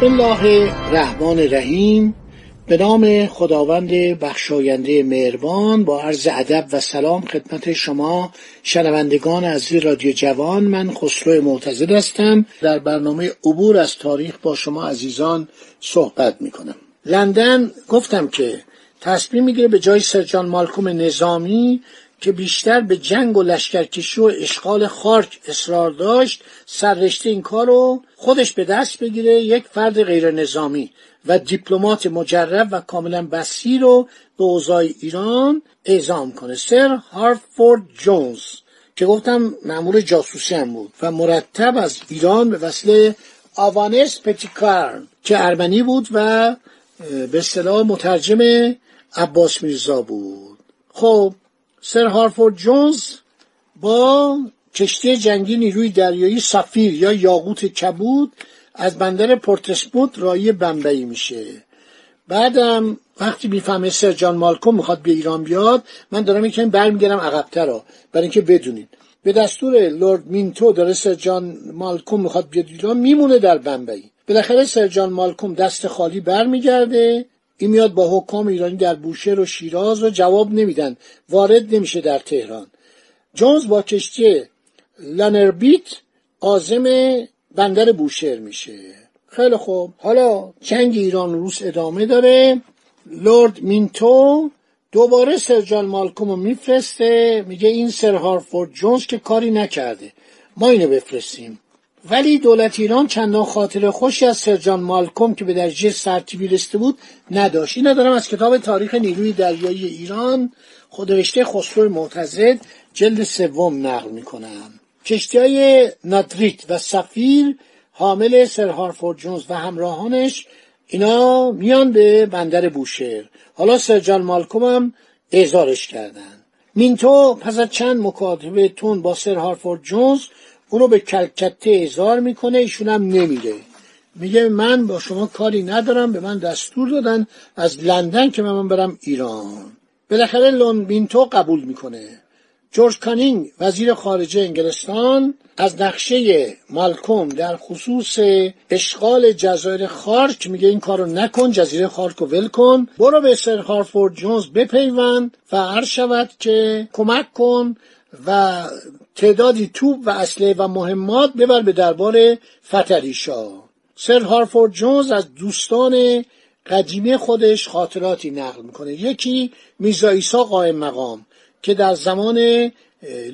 بسم الله الرحمن الرحیم. به نام خداوند بخشاینده مهربان با عرض ادب و سلام خدمت شما شنوندگان عزیز رادیو جوان. من خسرو معتزد هستم. در برنامه عبور از تاریخ با شما عزیزان صحبت می کنم لندن گفتم که تصمیم می‌گیره به جای سرجان مالکوم نظامی که بیشتر به جنگ و لشکرکشی و اشغال خارک اصرار داشت سررشته این کار رو خودش به دست بگیره یک فرد غیر نظامی و دیپلمات مجرب و کاملا بسیر رو به اوضاع ایران اعزام کنه. سر هارفورد جونز که گفتم معمول جاسوسی هم بود و مرتب از ایران به وسیله آوانس پتیکارن که ارمنی بود و به اصطلاح مترجم عباس میرزا بود. خب سر هارفورد جونز با کشتی جنگی نیروی دریایی سفیر یا یاقوت کبود از بندر پورتسموت رایی بمبئی میشه. بعدم وقتی می‌فهمه سر جان مالکوم می‌خواد به ایران بیاد من دارم یکم برمیگردم عقبتر رو برای اینکه بدونید. به دستور لورد مینتو داره سر جان مالکوم می‌خواد بیاد ایران میمونه در بمبئی. بالاخره سر جان مالکوم دست خالی برمیگرده. این میاد با حکام ایرانی در بوشهر و شیراز و جواب نمیدن. وارد نمیشه در تهران. جونز با کشتی لانربیت آزم بندر بوشهر میشه. خیلی خوب. حالا جنگ ایران روس ادامه داره. لورد مینتو دوباره سرجان مالکوم رو میفرسته. میگه این سر هارفورد جونز که کاری نکرده. ما اینو بفرستیم. ولی دولت ایران چندان خاطر خوشی از سرجان مالکوم که به درجه سرتیبی رسیده بود نداشت. این دارم از کتاب تاریخ نیروی دریایی ایران. خودنوشته خسرو معتزد جلد سوم نقل می‌کنم. کشتی های نادریت و سفیر حامل سر هارفورد جونز و همراهانش اینا میان به بندر بوشهر. حالا سرجان مالکوم هم اعزارش کردن. مینتو پس از چند مکاتبه تون با سر هارفورد جونز اونو به کلکته اعزار می‌کنه ایشون هم نمیره میگه من با شما کاری ندارم به من دستور دادن از لندن که من برم ایران. بالاخره لون مینتو قبول می‌کنه. جورج کانینگ وزیر خارجه انگلستان از نقشه مالکوم در خصوص اشغال جزایر خارک میگه این کارو نکن جزیره خارک رو ول کن. برو به سر هارفورد جونز بپیوند و هر شود که کمک کن و تعدادی توپ و اسلحه و مهمات ببر به دربار فتریشا سر هارفورد جونز از دوستان قدیمی خودش خاطراتی نقل می‌کنه. یکی میرزا ایسا قائم مقام که در زمان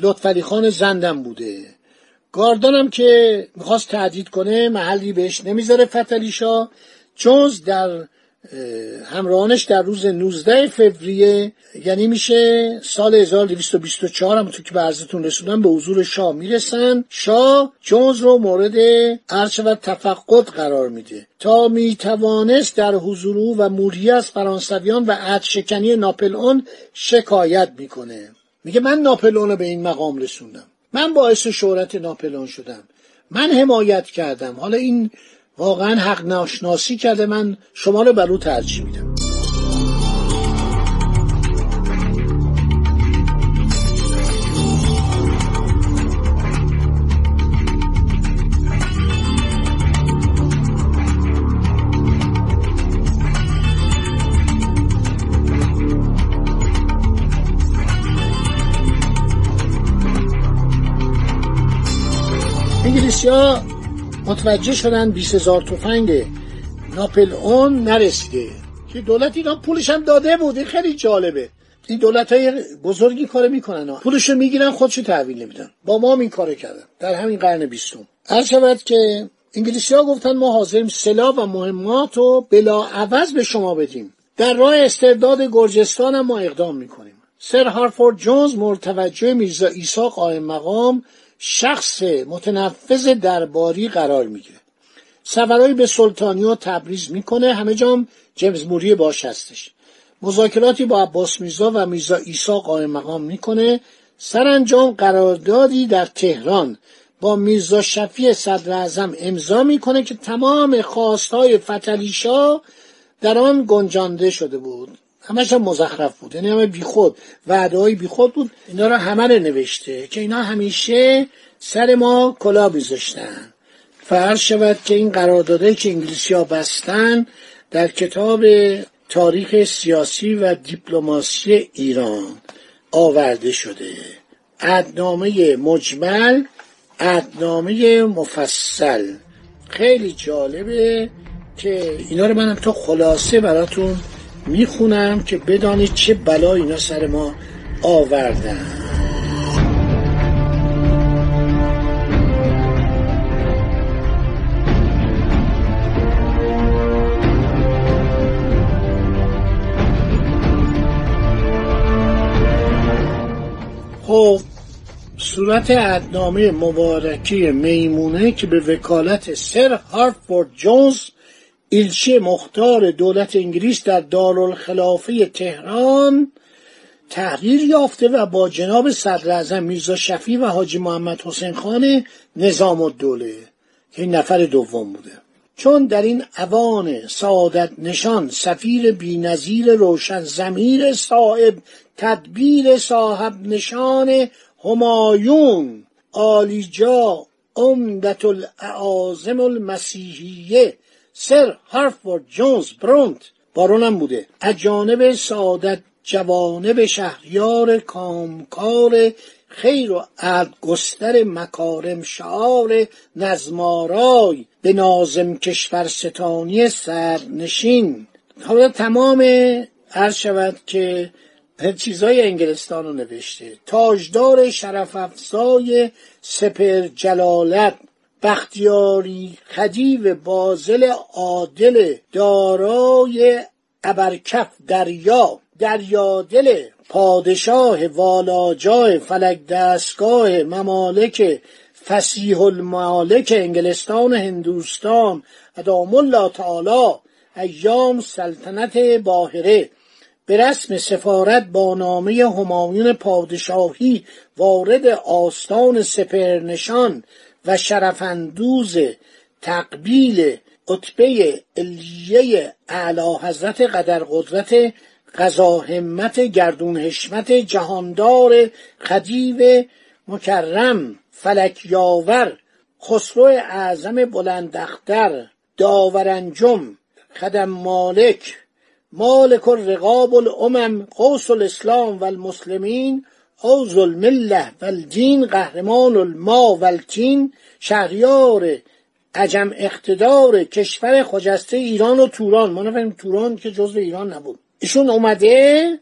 لطفعلی خان زندم بوده. گاردانم که می‌خواست تهدید کنه محلی بهش نمی‌ذاره فتلیشا جونز در همراهانش در روز 19 فوریه یعنی میشه سال 1224 هم تو که به عرضتون رسوندم به حضور شاه می‌رسن. شاه جونز رو مورد عرش و تفقد قرار میده. تا می‌توانست در حضور او و موری از فرانسویان و عهد شکنی ناپلئون شکایت می‌کنه. میگه من ناپلئون رو به این مقام رسوندم. من باعث شهرت ناپلئون شدم. من حمایت کردم. حالا این واقعا حق ناشناسی کرده من شما رو بر او ترجیح میدم. انگلیسی ها متوجه شدن 20 هزار تفنگ ناپل اون نرسیده. که دولت ایران پولش هم داده بود. این خیلی جالبه. این دولت های بزرگی کار می‌کنن. پولشو می‌گیرن خودشو تحویل نمیدن. با ما این کارو کردن. در همین قرن بیستم. هر شود که انگلیسی ها گفتن ما حاضریم سلاح و مهمات رو بلا عوض به شما بدیم. در راه استرداد گرجستان ما اقدام می‌کنیم. سر هارفورد جونز مرتوجه میرزا ایسا قائم مقام شخص متنفذ درباری قرار می‌گیره. سفرهایی به سلطانی و تبریز می‌کنه. همه جام جیمز موری باش هستش. مذاکراتی با عباس میرزا و میرزا ایسا قائم مقام می‌کنه. سرانجام قراردادی در تهران با میرزا شفیع صدر اعظم امضا می‌کنه که تمام خواستهای فتلیشا در آن گنجانده شده بود. همش هم مزخرف بود. یعنی همه بیخود وعده های بیخود بود. اینا رو همه رو نوشته که اینا همیشه سر ما کلا میذاشتن. فرض شود که این قراردادهایی که انگلیسی ها بستن در کتاب تاریخ سیاسی و دیپلماسی ایران آورده شده. عدنامه مجمل عدنامه مفصل. خیلی جالبه که اینا رو منم تا خلاصه براتون می‌خونم که بدانید چه بلایی اینا سر ما آوردن. خب صورت ادنامه مبارکی میمونه که به وکالت سر هارتفورد جونز ایلچه مختار دولت انگلیس در دارالخلافه تهران تغییر یافته و با جناب صدر میرزا شفی و حاجی محمد حسین خان نظام الدوله که این نفر دوم بوده. چون در این اوان سعادت نشان سفیر بینظیر روشن زمیر صاحب تدبیر صاحب نشان همایون آلیجا عمدت الاعاظم المسیحیه سر هارفورد جونز برونت. بارونم بوده. اجانب سعادت جوانب شهریار کامکار خیر و عد گستر مکارم شعار نزمارای به نازم کشور ستانی سرنشین. حالا تمام عرض شود که چیزای انگلستان رو نوشته. تاجدار شرف افزای سپر جلالت. بختیاری خدیو بازل عادل دارای ابرکف دریا دریادل پادشاه والاجای فلک دستگاه ممالک فسیح المالک انگلستان و هندوستان. ادام الله تعالی ایام سلطنت باهره. به رسم سفارت با نامه همایون پادشاهی وارد آستان سپرنشان و شرفندوز تقبیل عطبه علیه اعلی حضرت قدر قدرت قضا همت گردون حشمت جهاندار خدیو مکرم فلک یاور خسرو اعظم بلندختر داورنجم خدم مالک مالک الرقاب الامم قوس الاسلام و المسلمین حوز المله و الدین قهرمان الما و التین شهریار عجم اقتدار کشور خجسته ایران و توران. ما نفهمیم توران که جزو ایران نبود. ایشون اومده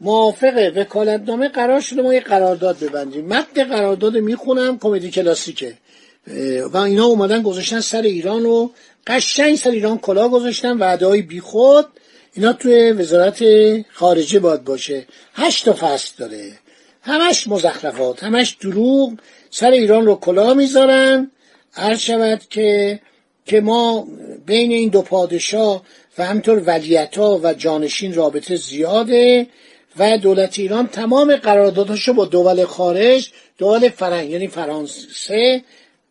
موافق وکالتنامه قرار شده ما یه قرارداد ببندیم. متن قرارداد می‌خونم کمدی کلاسیکه. و اینا اومدن گذاشتن سر ایران و قشنگ سر ایران کلا گذاشتن وعده بی خود اینا توی وزارت خارجه باد باشه. هشت تا فصل داره. همش مزخرفات همش دروغ سر ایران رو کلا می‌ذارن. عرض شود که که ما بین این دو پادشاه و همینطور ولیتا و جانشین رابطه زیاده و دولت ایران تمام قرارداداشو با دول خارج دول فرنگ یعنی فرانسه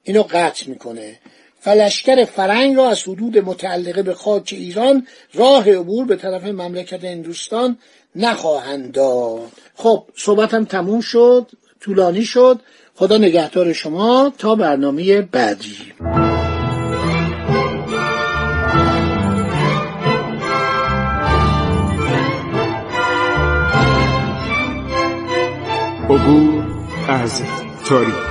اینو قطع می‌کنه. فلشکر فرنگ را از حدود متعلقه به خاک ایران راه عبور به طرف مملکت هندوستان نخواهند داد. خب صحبتم تموم شد طولانی شد. خدا نگهدار شما تا برنامه بعدی. عبور از تاریخ.